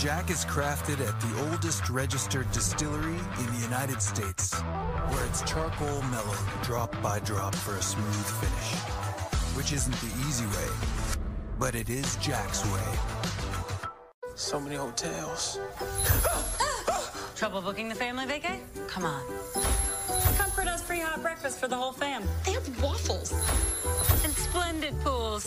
Jack is crafted at the oldest registered distillery in the United States, where it's charcoal mellowed drop by drop for a smooth finish. Which isn't the easy way, but it is Jack's way. So many hotels. Trouble booking the family vacay? Come on. Comfort us free hot breakfast for the whole fam. They have waffles. And splendid pools.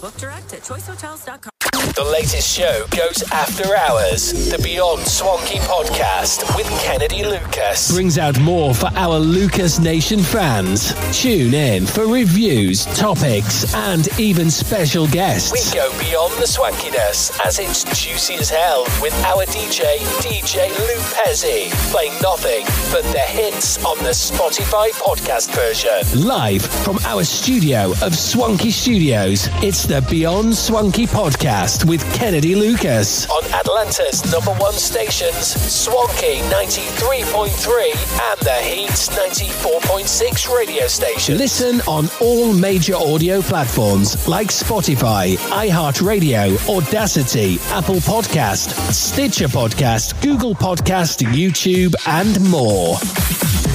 Book direct at choicehotels.com. The latest show goes after hours. The Beyond Swanky podcast with Kennedy Lucas brings out more for our Lucas Nation fans. Tune in for reviews, topics, and even special guests. We go beyond the swankiness as it's juicy as hell with our DJ, DJ Lou Pezzi, playing nothing but the hits on the Spotify podcast version. Live from our studio of Swanky Studios, it's the Beyond Swanky podcast with Kennedy Lucas on Atlanta's number one stations, Swanky 93.3 and the Heat 94.6 radio station. Listen on all major audio platforms like Spotify, iHeartRadio, Audacy, Apple Podcast, Stitcher Podcast, Google Podcast, YouTube, and more.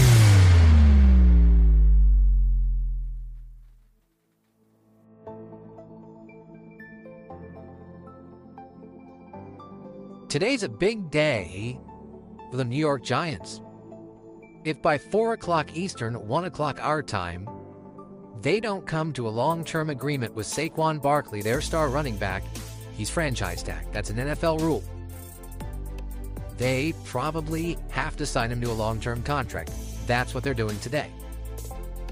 Today's a big day for the New York Giants. If by 4 o'clock Eastern, 1 o'clock our time, they don't come to a long term agreement with Saquon Barkley, their star running back, he's franchise tag. That's an NFL rule. They probably have to sign him to a long term contract. That's what they're doing today.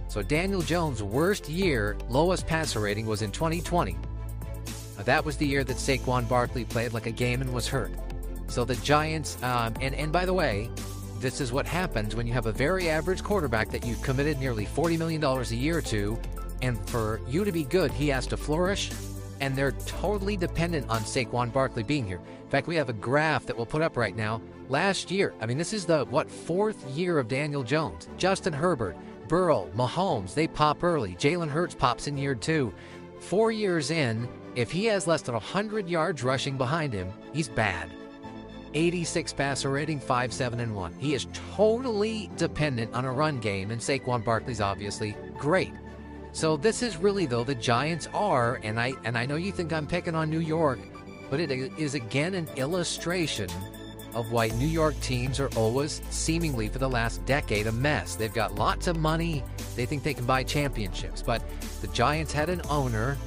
So Daniel Jones' worst year, lowest passer rating was in 2020. Uh, That was the year that Saquon Barkley played like a game and was hurt. So the Giants, um, and and by the way, this is what happens when you have a very average quarterback that you've committed nearly forty million dollars a year to, and for you to be good, he has to flourish, and they're totally dependent on Saquon Barkley being here. In fact, we have a graph that we'll put up right now. Last year, I mean, this is the what fourth year of Daniel Jones, Justin Herbert, Burrow, Mahomes. They pop early. Jalen Hurts pops in year two. Four years in, if he has less than 100 yards rushing behind him, he's bad. 86 passer rating, 5 7 and 1. He is totally dependent on a run game, and Saquon Barkley's obviously great. So this is really though the Giants are, and I and I know you think I'm picking on New York, but it is again an illustration of why New York teams are always seemingly for the last decade a mess. They've got lots of money, they think they can buy championships, but the Giants had an owner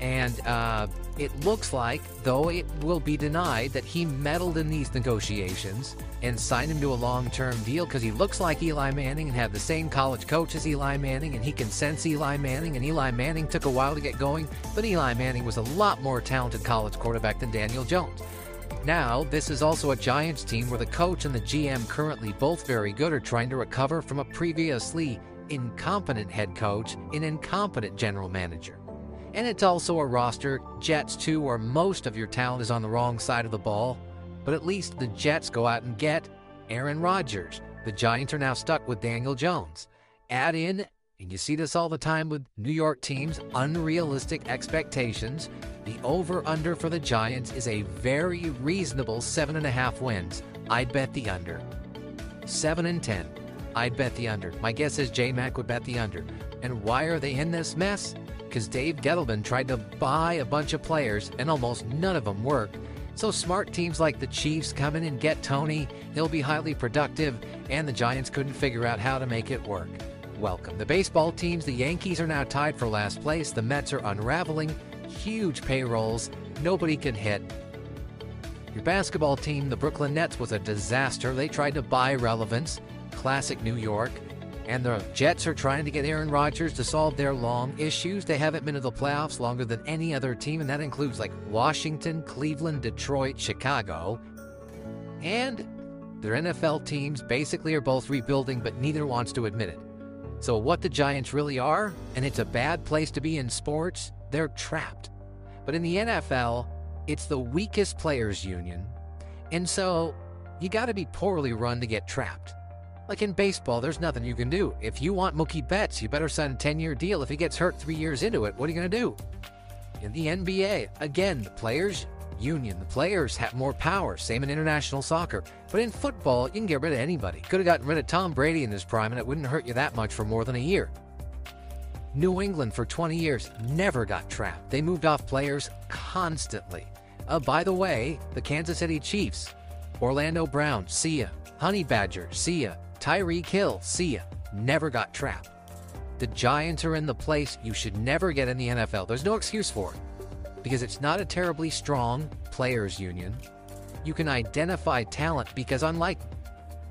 and uh, it looks like, though it will be denied, that he meddled in these negotiations and signed him to a long term deal because he looks like Eli Manning and had the same college coach as Eli Manning, and he can sense Eli Manning. And Eli Manning took a while to get going, but Eli Manning was a lot more talented college quarterback than Daniel Jones. Now, this is also a Giants team where the coach and the GM, currently both very good, are trying to recover from a previously incompetent head coach and incompetent general manager. And it's also a roster, Jets too, where most of your talent is on the wrong side of the ball. But at least the Jets go out and get Aaron Rodgers. The Giants are now stuck with Daniel Jones. Add in, and you see this all the time with New York teams, unrealistic expectations. The over under for the Giants is a very reasonable seven and a half wins. I'd bet the under. Seven and ten. I'd bet the under. My guess is J Mac would bet the under. And why are they in this mess? Because Dave Gettleman tried to buy a bunch of players and almost none of them worked. So smart teams like the Chiefs come in and get Tony. He'll be highly productive, and the Giants couldn't figure out how to make it work. Welcome. The baseball teams, the Yankees are now tied for last place. The Mets are unraveling. Huge payrolls. Nobody can hit. Your basketball team, the Brooklyn Nets, was a disaster. They tried to buy relevance. Classic New York. And the Jets are trying to get Aaron Rodgers to solve their long issues. They haven't been to the playoffs longer than any other team, and that includes like Washington, Cleveland, Detroit, Chicago. And their NFL teams basically are both rebuilding, but neither wants to admit it. So, what the Giants really are, and it's a bad place to be in sports, they're trapped. But in the NFL, it's the weakest players' union. And so, you got to be poorly run to get trapped. Like in baseball, there's nothing you can do. If you want Mookie Betts, you better sign a 10 year deal. If he gets hurt three years into it, what are you going to do? In the NBA, again, the players' union, the players have more power. Same in international soccer. But in football, you can get rid of anybody. Could have gotten rid of Tom Brady in his prime, and it wouldn't hurt you that much for more than a year. New England for 20 years never got trapped. They moved off players constantly. Uh, by the way, the Kansas City Chiefs, Orlando Brown, see ya. Honey Badger, see ya. Tyreek Hill, see ya. Never got trapped. The Giants are in the place you should never get in the NFL. There's no excuse for it because it's not a terribly strong players' union. You can identify talent because, unlike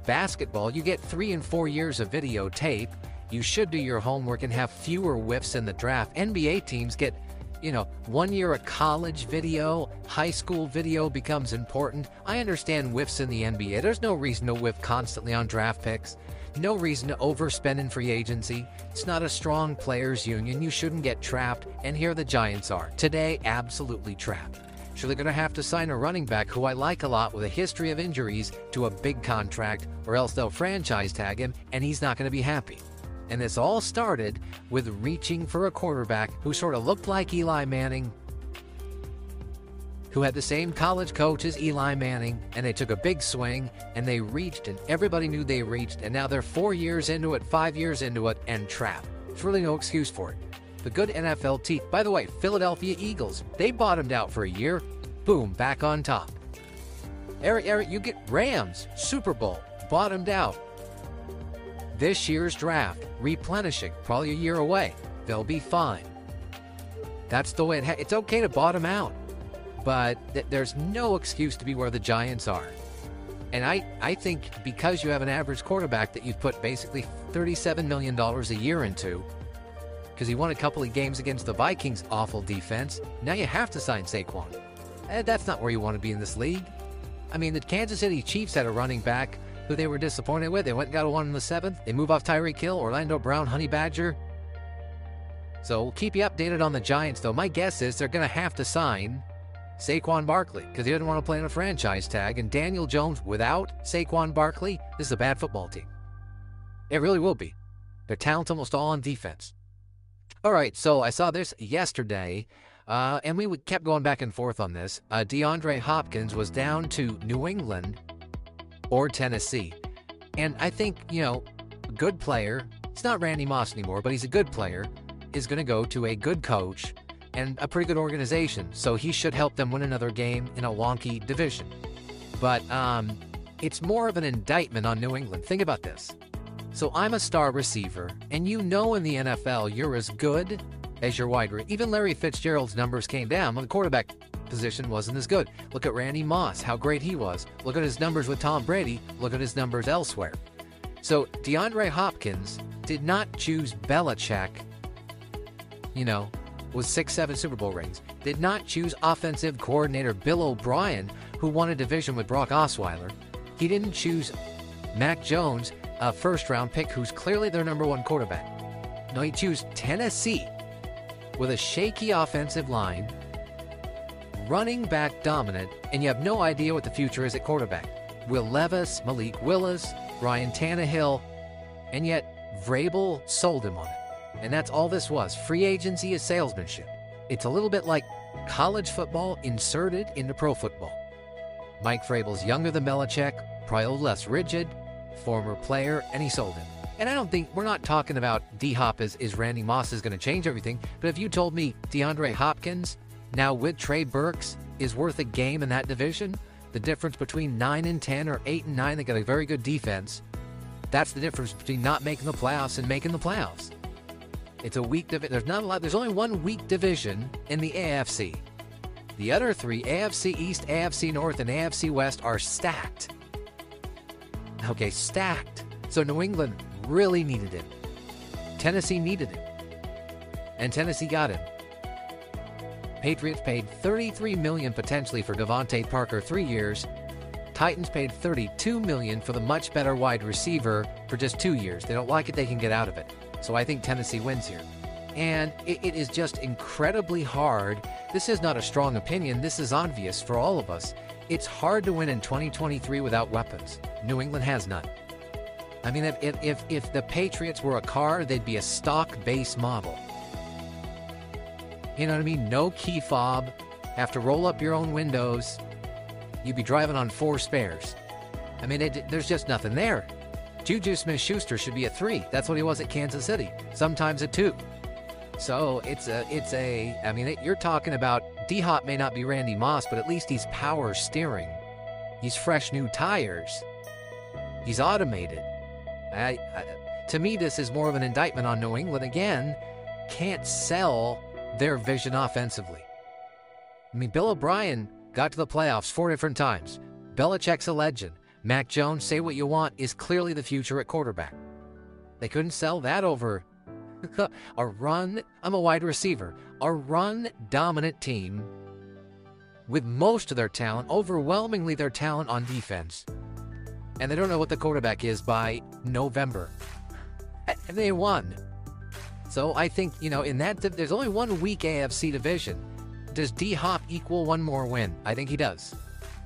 basketball, you get three and four years of videotape. You should do your homework and have fewer whiffs in the draft. NBA teams get you know, one year of college video, high school video becomes important. I understand whiffs in the NBA. There's no reason to whiff constantly on draft picks. No reason to overspend in free agency. It's not a strong players' union. You shouldn't get trapped. And here the Giants are. Today, absolutely trapped. So they're going to have to sign a running back who I like a lot with a history of injuries to a big contract, or else they'll franchise tag him and he's not going to be happy. And this all started with reaching for a quarterback who sort of looked like Eli Manning, who had the same college coach as Eli Manning, and they took a big swing and they reached, and everybody knew they reached, and now they're four years into it, five years into it, and trapped. There's really no excuse for it. The good NFL teeth. By the way, Philadelphia Eagles, they bottomed out for a year. Boom, back on top. Eric, Eric, you get Rams, Super Bowl, bottomed out this year's draft, replenishing, probably a year away. They'll be fine. That's the way it it's okay to bottom out, but th- there's no excuse to be where the Giants are. And I, I think because you have an average quarterback that you've put basically $37 million a year into, because he won a couple of games against the Vikings' awful defense, now you have to sign Saquon. And eh, that's not where you want to be in this league. I mean, the Kansas City Chiefs had a running back who they were disappointed with. They went and got a one in the seventh. They move off Tyreek Hill, Orlando Brown, Honey Badger. So we'll keep you updated on the Giants, though. My guess is they're going to have to sign Saquon Barkley because he doesn't want to play in a franchise tag. And Daniel Jones, without Saquon Barkley, this is a bad football team. It really will be. Their talent's almost all on defense. All right, so I saw this yesterday, uh, and we kept going back and forth on this. Uh, DeAndre Hopkins was down to New England or Tennessee. And I think, you know, a good player, it's not Randy Moss anymore, but he's a good player, is going to go to a good coach and a pretty good organization. So he should help them win another game in a wonky division. But um, it's more of an indictment on New England. Think about this. So I'm a star receiver, and you know in the NFL you're as good as your wide receiver. Even Larry Fitzgerald's numbers came down when the quarterback position wasn't as good. Look at Randy Moss, how great he was. Look at his numbers with Tom Brady. Look at his numbers elsewhere. So DeAndre Hopkins did not choose Belichick, you know, with six, seven Super Bowl rings. Did not choose offensive coordinator Bill O'Brien, who won a division with Brock Osweiler. He didn't choose Mac Jones, a first round pick who's clearly their number one quarterback. No, he chose Tennessee with a shaky offensive line running back dominant, and you have no idea what the future is at quarterback. Will Levis, Malik Willis, Ryan Tannehill, and yet Vrabel sold him on it. And that's all this was. Free agency is salesmanship. It's a little bit like college football inserted into pro football. Mike Vrabel's younger than Belichick, probably less rigid, former player, and he sold him. And I don't think we're not talking about D Hop as is Randy Moss is going to change everything. But if you told me DeAndre Hopkins now, with Trey Burks, is worth a game in that division. The difference between 9 and 10 or 8 and 9, they got a very good defense. That's the difference between not making the playoffs and making the playoffs. It's a weak division. There's not a lot. There's only one weak division in the AFC. The other three, AFC East, AFC North, and AFC West, are stacked. Okay, stacked. So New England really needed him. Tennessee needed him. And Tennessee got him. Patriots paid 33 million potentially for DeVante Parker 3 years. Titans paid 32 million for the much better wide receiver for just 2 years. They don't like it, they can get out of it. So I think Tennessee wins here. And it, it is just incredibly hard. This is not a strong opinion, this is obvious for all of us. It's hard to win in 2023 without weapons. New England has none. I mean, if, if, if the Patriots were a car, they'd be a stock base model. You know what I mean? No key fob. Have to roll up your own windows. You'd be driving on four spares. I mean, it, there's just nothing there. Juju Smith Schuster should be a three. That's what he was at Kansas City. Sometimes a two. So it's a, it's a, I mean, it, you're talking about D Hop may not be Randy Moss, but at least he's power steering. He's fresh new tires. He's automated. I, I, to me, this is more of an indictment on New England. Again, can't sell their vision offensively. I mean, Bill O'Brien got to the playoffs four different times. Belichick's a legend. Mac Jones, say what you want, is clearly the future at quarterback. They couldn't sell that over a run. I'm a wide receiver. A run dominant team with most of their talent, overwhelmingly their talent on defense. And they don't know what the quarterback is by November. And they won. So I think, you know, in that, there's only one weak AFC division. Does D Hop equal one more win? I think he does.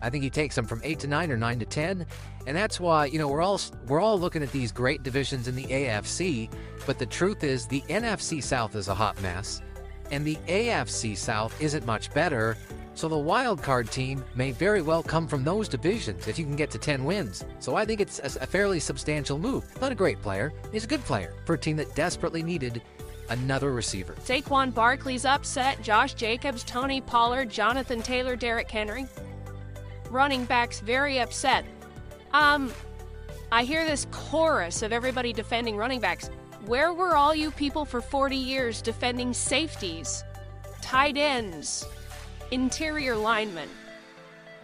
I think he takes them from eight to nine or nine to ten, and that's why you know we're all we're all looking at these great divisions in the AFC. But the truth is, the NFC South is a hot mess, and the AFC South isn't much better. So the wild card team may very well come from those divisions if you can get to 10 wins. So I think it's a fairly substantial move. Not a great player, he's a good player for a team that desperately needed another receiver. Saquon Barkley's upset, Josh Jacobs, Tony Pollard, Jonathan Taylor, Derrick Henry. Running backs very upset. Um, I hear this chorus of everybody defending running backs. Where were all you people for 40 years defending safeties, tight ends, interior linemen?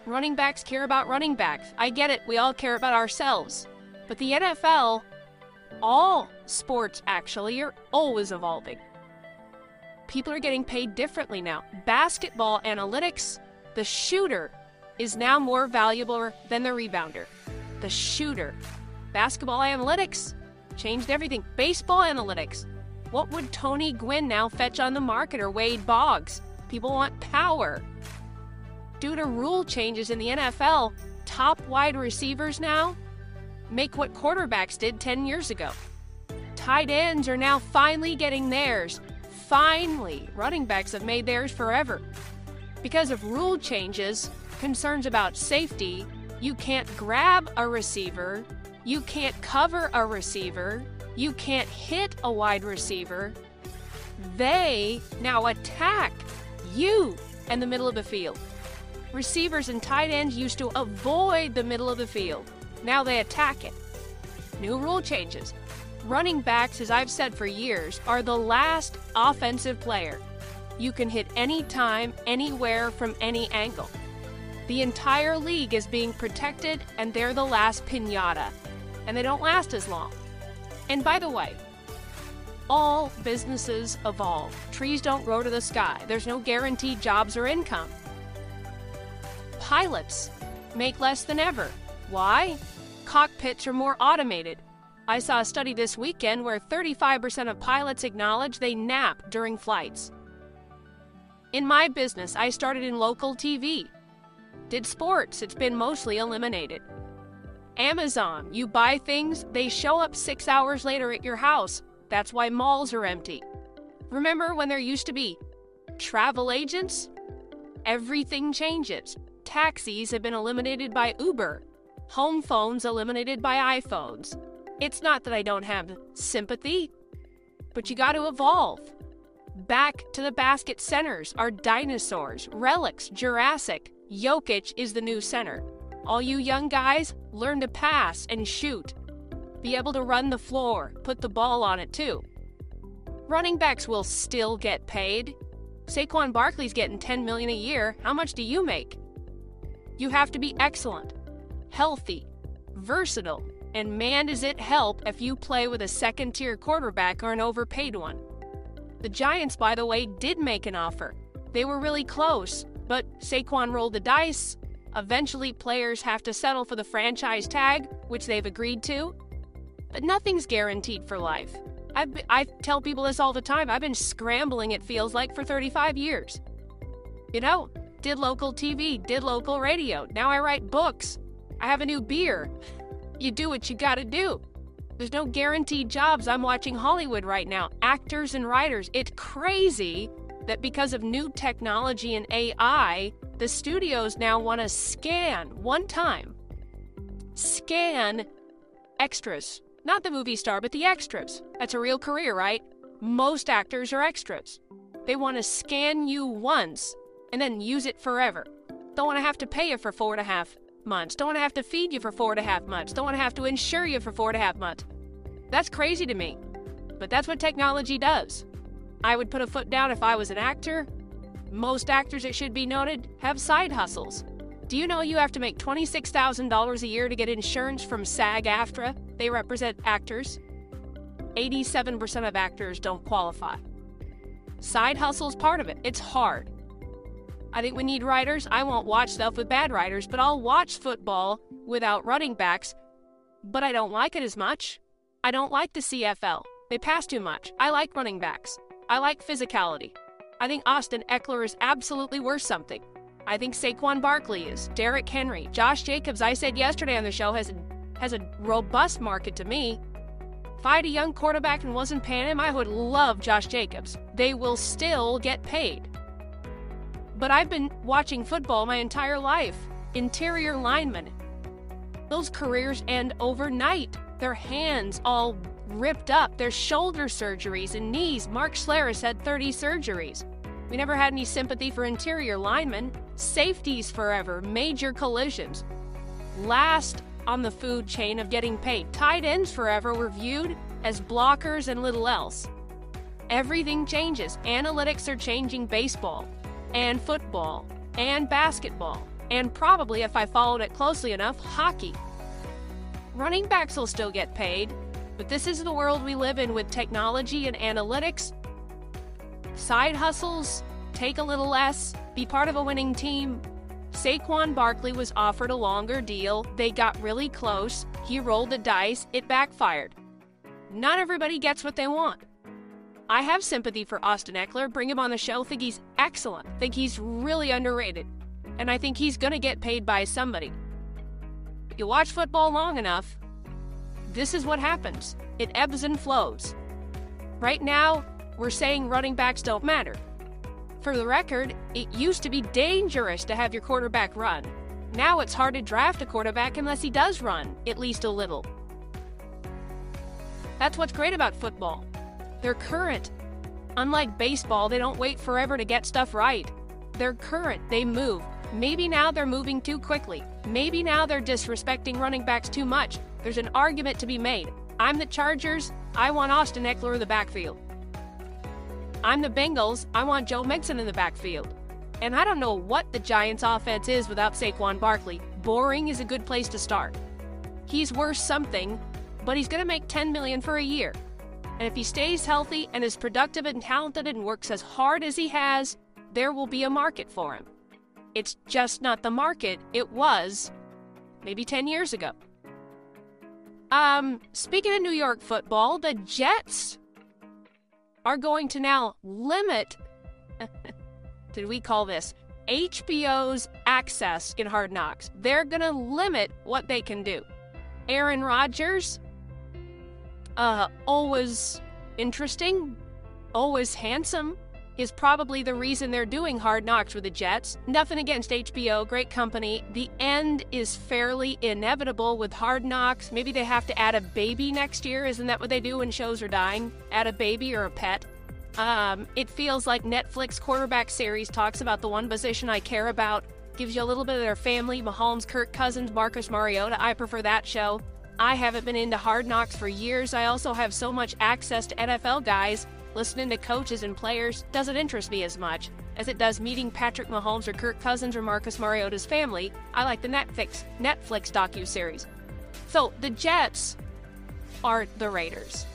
Running backs care about running backs. I get it, we all care about ourselves. But the NFL all sports actually are always evolving. People are getting paid differently now. Basketball analytics, the shooter is now more valuable than the rebounder. The shooter. Basketball analytics changed everything. Baseball analytics. What would Tony Gwynn now fetch on the market or Wade Boggs? People want power. Due to rule changes in the NFL, top wide receivers now make what quarterbacks did 10 years ago. Tight ends are now finally getting theirs. Finally, running backs have made theirs forever. Because of rule changes, concerns about safety, you can't grab a receiver, you can't cover a receiver, you can't hit a wide receiver. They now attack you and the middle of the field. Receivers and tight ends used to avoid the middle of the field. Now they attack it. New rule changes. Running backs, as I've said for years, are the last offensive player. You can hit any time, anywhere, from any angle. The entire league is being protected, and they're the last pinata. And they don't last as long. And by the way, all businesses evolve. Trees don't grow to the sky. There's no guaranteed jobs or income. Pilots make less than ever. Why? Cockpits are more automated. I saw a study this weekend where 35% of pilots acknowledge they nap during flights. In my business, I started in local TV. Did sports, it's been mostly eliminated. Amazon, you buy things, they show up six hours later at your house. That's why malls are empty. Remember when there used to be travel agents? Everything changes. Taxis have been eliminated by Uber home phones eliminated by iPhones. It's not that I don't have sympathy, but you got to evolve. Back to the basket centers are dinosaurs, relics, Jurassic. Jokic is the new center. All you young guys, learn to pass and shoot. Be able to run the floor, put the ball on it too. Running backs will still get paid. Saquon Barkley's getting 10 million a year. How much do you make? You have to be excellent healthy, versatile, And man, does it help if you play with a second tier quarterback or an overpaid one. The Giants, by the way, did make an offer. They were really close, but Saquon rolled the dice. Eventually, players have to settle for the franchise tag, which they've agreed to. But nothing's guaranteed for life. I've, I tell people this all the time. I've been scrambling, it feels like, for 35 years. You know, did local TV, did local radio. Now I write books. I have a new beer. You do what you gotta do. There's no guaranteed jobs. I'm watching Hollywood right now. Actors and writers. It's crazy that because of new technology and AI, the studios now want to scan one time, scan extras. Not the movie star, but the extras. That's a real career, right? Most actors are extras. They want to scan you once and then use it forever. Don't want to have to pay you for four and a half months. Don't want to have to feed you for four and a half months. Don't want to have to insure you for four and a half months. That's crazy to me. But that's what technology does. I would put a foot down if I was an actor. Most actors, it should be noted, have side hustles. Do you know you have to make $26,000 a year to get insurance from SAG AFTRA? They represent actors. 87% of actors don't qualify. Side hustle's part of it. It's hard. I think we need writers. I won't watch stuff with bad writers, but I'll watch football without running backs. But I don't like it as much. I don't like the CFL. They pass too much. I like running backs. I like physicality. I think Austin Ekeler is absolutely worth something. I think Saquon Barkley is. Derrick Henry, Josh Jacobs, I said yesterday on the show, has a, has a robust market to me. If I had a young quarterback and wasn't paying him, I would love Josh Jacobs. They will still get paid. But I've been watching football my entire life. Interior linemen. Those careers end overnight. Their hands all ripped up, their shoulder surgeries and knees. Mark Schlereth had 30 surgeries. We never had any sympathy for interior linemen. Safeties forever, major collisions. Last on the food chain of getting paid. Tight ends forever were viewed as blockers and little else. Everything changes. Analytics are changing baseball and football and basketball, and probably, if I followed it closely enough, hockey. Running backs will still get paid, but this is the world we live in with technology and analytics. Side hustles, take a little less, be part of a winning team. Saquon Barkley was offered a longer deal. They got really close. He rolled the dice. It backfired. Not everybody gets what they want. I have sympathy for Austin Ekeler. Bring him on the show. Think he's excellent. Think he's really underrated. And I think he's going to get paid by somebody. You watch football long enough, this is what happens it ebbs and flows. Right now, we're saying running backs don't matter. For the record, it used to be dangerous to have your quarterback run. Now it's hard to draft a quarterback unless he does run, at least a little. That's what's great about football. They're current. Unlike baseball, they don't wait forever to get stuff right. They're current, they move. Maybe now they're moving too quickly. Maybe now they're disrespecting running backs too much. There's an argument to be made. I'm the Chargers. I want Austin Ekeler in the backfield. I'm the Bengals. I want Joe Mixon in the backfield. And I don't know what the Giants' offense is without Saquon Barkley. Boring is a good place to start. He's worth something, but he's going to make 10 million for a year. And if he stays healthy and is productive and talented and works as hard as he has, there will be a market for him. It's just not the market it was maybe 10 years ago. Um, speaking of New York football, the Jets are going to now limit, did we call this HBO's access in Hard Knocks? They're going to limit what they can do. Aaron Rodgers, uh, always interesting, always handsome, is probably the reason they're doing Hard Knocks with the Jets. Nothing against HBO, great company. The end is fairly inevitable with Hard Knocks. Maybe they have to add a baby next year. Isn't that what they do when shows are dying? Add a baby or a pet. Um, it feels like Netflix quarterback series talks about the one position I care about, gives you a little bit of their family, Mahomes, Kirk Cousins, Marcus Mariota. I prefer that show. I haven't been into Hard Knocks for years. I also have so much access to NFL guys Listening to coaches and players doesn't interest me as much as it does meeting Patrick Mahomes or Kirk Cousins or Marcus Mariota's family. I like the Netflix Netflix docu series. So the Jets are the Raiders.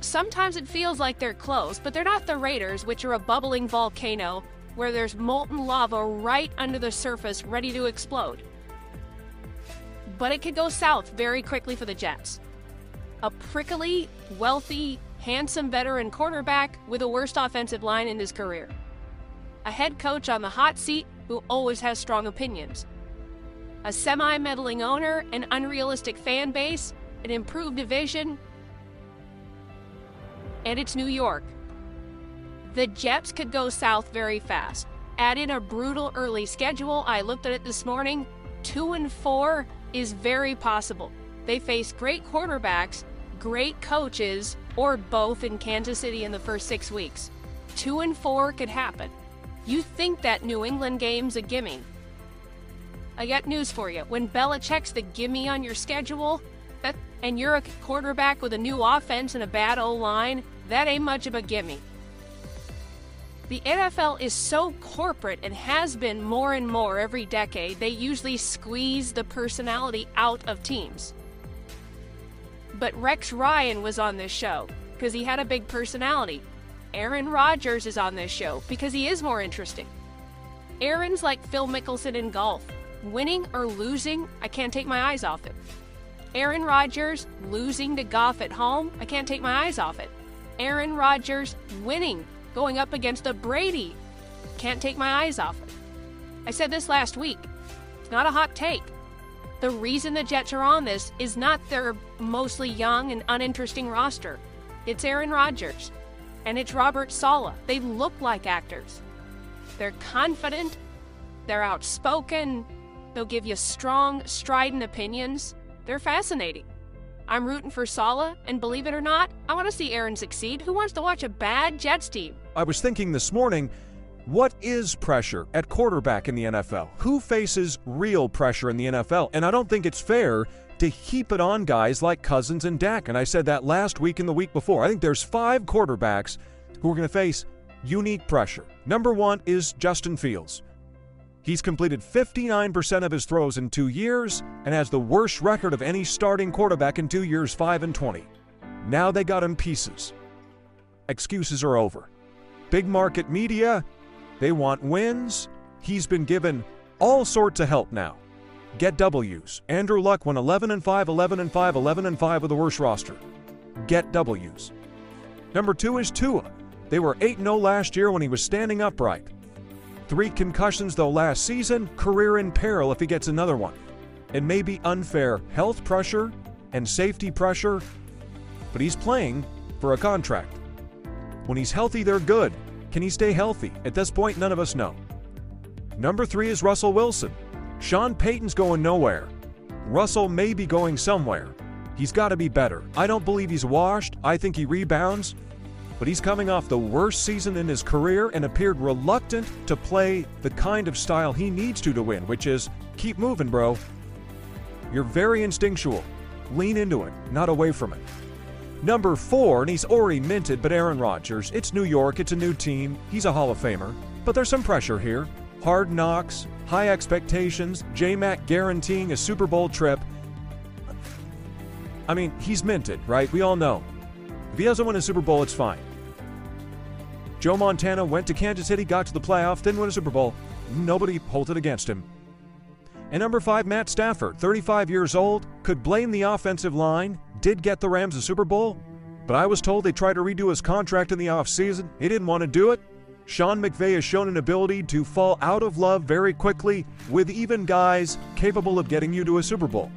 Sometimes it feels like they're close, but they're not the Raiders, which are a bubbling volcano where there's molten lava right under the surface ready to explode. But it could go south very quickly for the Jets. A prickly, wealthy, handsome veteran quarterback with the worst offensive line in his career. A head coach on the hot seat who always has strong opinions. A semi meddling owner, an unrealistic fan base, an improved division, and it's New York. The Jets could go south very fast. Add in a brutal early schedule. I looked at it this morning. Two and four is very possible. They face great quarterbacks, great coaches, or both in Kansas City in the first six weeks. Two and four could happen. You think that New England game's a gimme. I got news for you. When Belichick's the gimme on your schedule, that, and you're a quarterback with a new offense and a bad O line, that ain't much of a gimme. The NFL is so corporate and has been more and more every decade, they usually squeeze the personality out of teams. But Rex Ryan was on this show because he had a big personality. Aaron Rodgers is on this show because he is more interesting. Aaron's like Phil Mickelson in golf. Winning or losing, I can't take my eyes off it. Aaron Rodgers losing to Goff at home, I can't take my eyes off it. Aaron Rodgers winning going up against a Brady. Can't take my eyes off it. I said this last week. It's not a hot take. The reason the Jets are on this is not their mostly young and uninteresting roster. It's Aaron Rodgers and it's Robert Saleh. They look like actors. They're confident, they're outspoken, they'll give you strong, strident opinions. They're fascinating. I'm rooting for Saleh, and believe it or not, I want to see Aaron succeed. Who wants to watch a bad Jets team? I was thinking this morning, what is pressure at quarterback in the NFL? Who faces real pressure in the NFL? And I don't think it's fair to heap it on guys like Cousins and Dak. And I said that last week and the week before. I think there's five quarterbacks who are going to face unique pressure. Number one is Justin Fields. He's completed 59% of his throws in two years and has the worst record of any starting quarterback in two years, 5 and 20. Now they got him pieces. Excuses are over. Big market media, they want wins. He's been given all sorts of help now. Get W's. Andrew Luck went 11 and 5, 11 and 5, 11 and 5 with the worst roster. Get W's. Number 2 is Tua. They were 8 0 last year when he was standing upright. Three concussions, though, last season, career in peril if he gets another one. It may be unfair health pressure and safety pressure, but he's playing for a contract. When he's healthy, they're good. Can he stay healthy? At this point, none of us know. Number three is Russell Wilson. Sean Payton's going nowhere. Russell may be going somewhere. He's got to be better. I don't believe he's washed. I think he rebounds but he's coming off the worst season in his career and appeared reluctant to play the kind of style he needs to to win, which is keep moving, bro. You're very instinctual. Lean into it, not away from it. Number four, and he's already minted, but Aaron Rodgers. It's New York, it's a new team. He's a Hall of Famer, but there's some pressure here. Hard knocks, high expectations, J Mac guaranteeing a Super Bowl trip. I mean, he's minted, right? We all know. If he doesn't win a Super Bowl, it's fine. Joe Montana went to Kansas City, got to the playoff, didn't win a Super Bowl. Nobody it against him. And number five, Matt Stafford, 35 years old, could blame the offensive line, did get the Rams a Super Bowl, but I was told they tried to redo his contract in the offseason. He didn't want to do it. Sean McVay has shown an ability to fall out of love very quickly with even guys capable of getting you to a Super Bowl.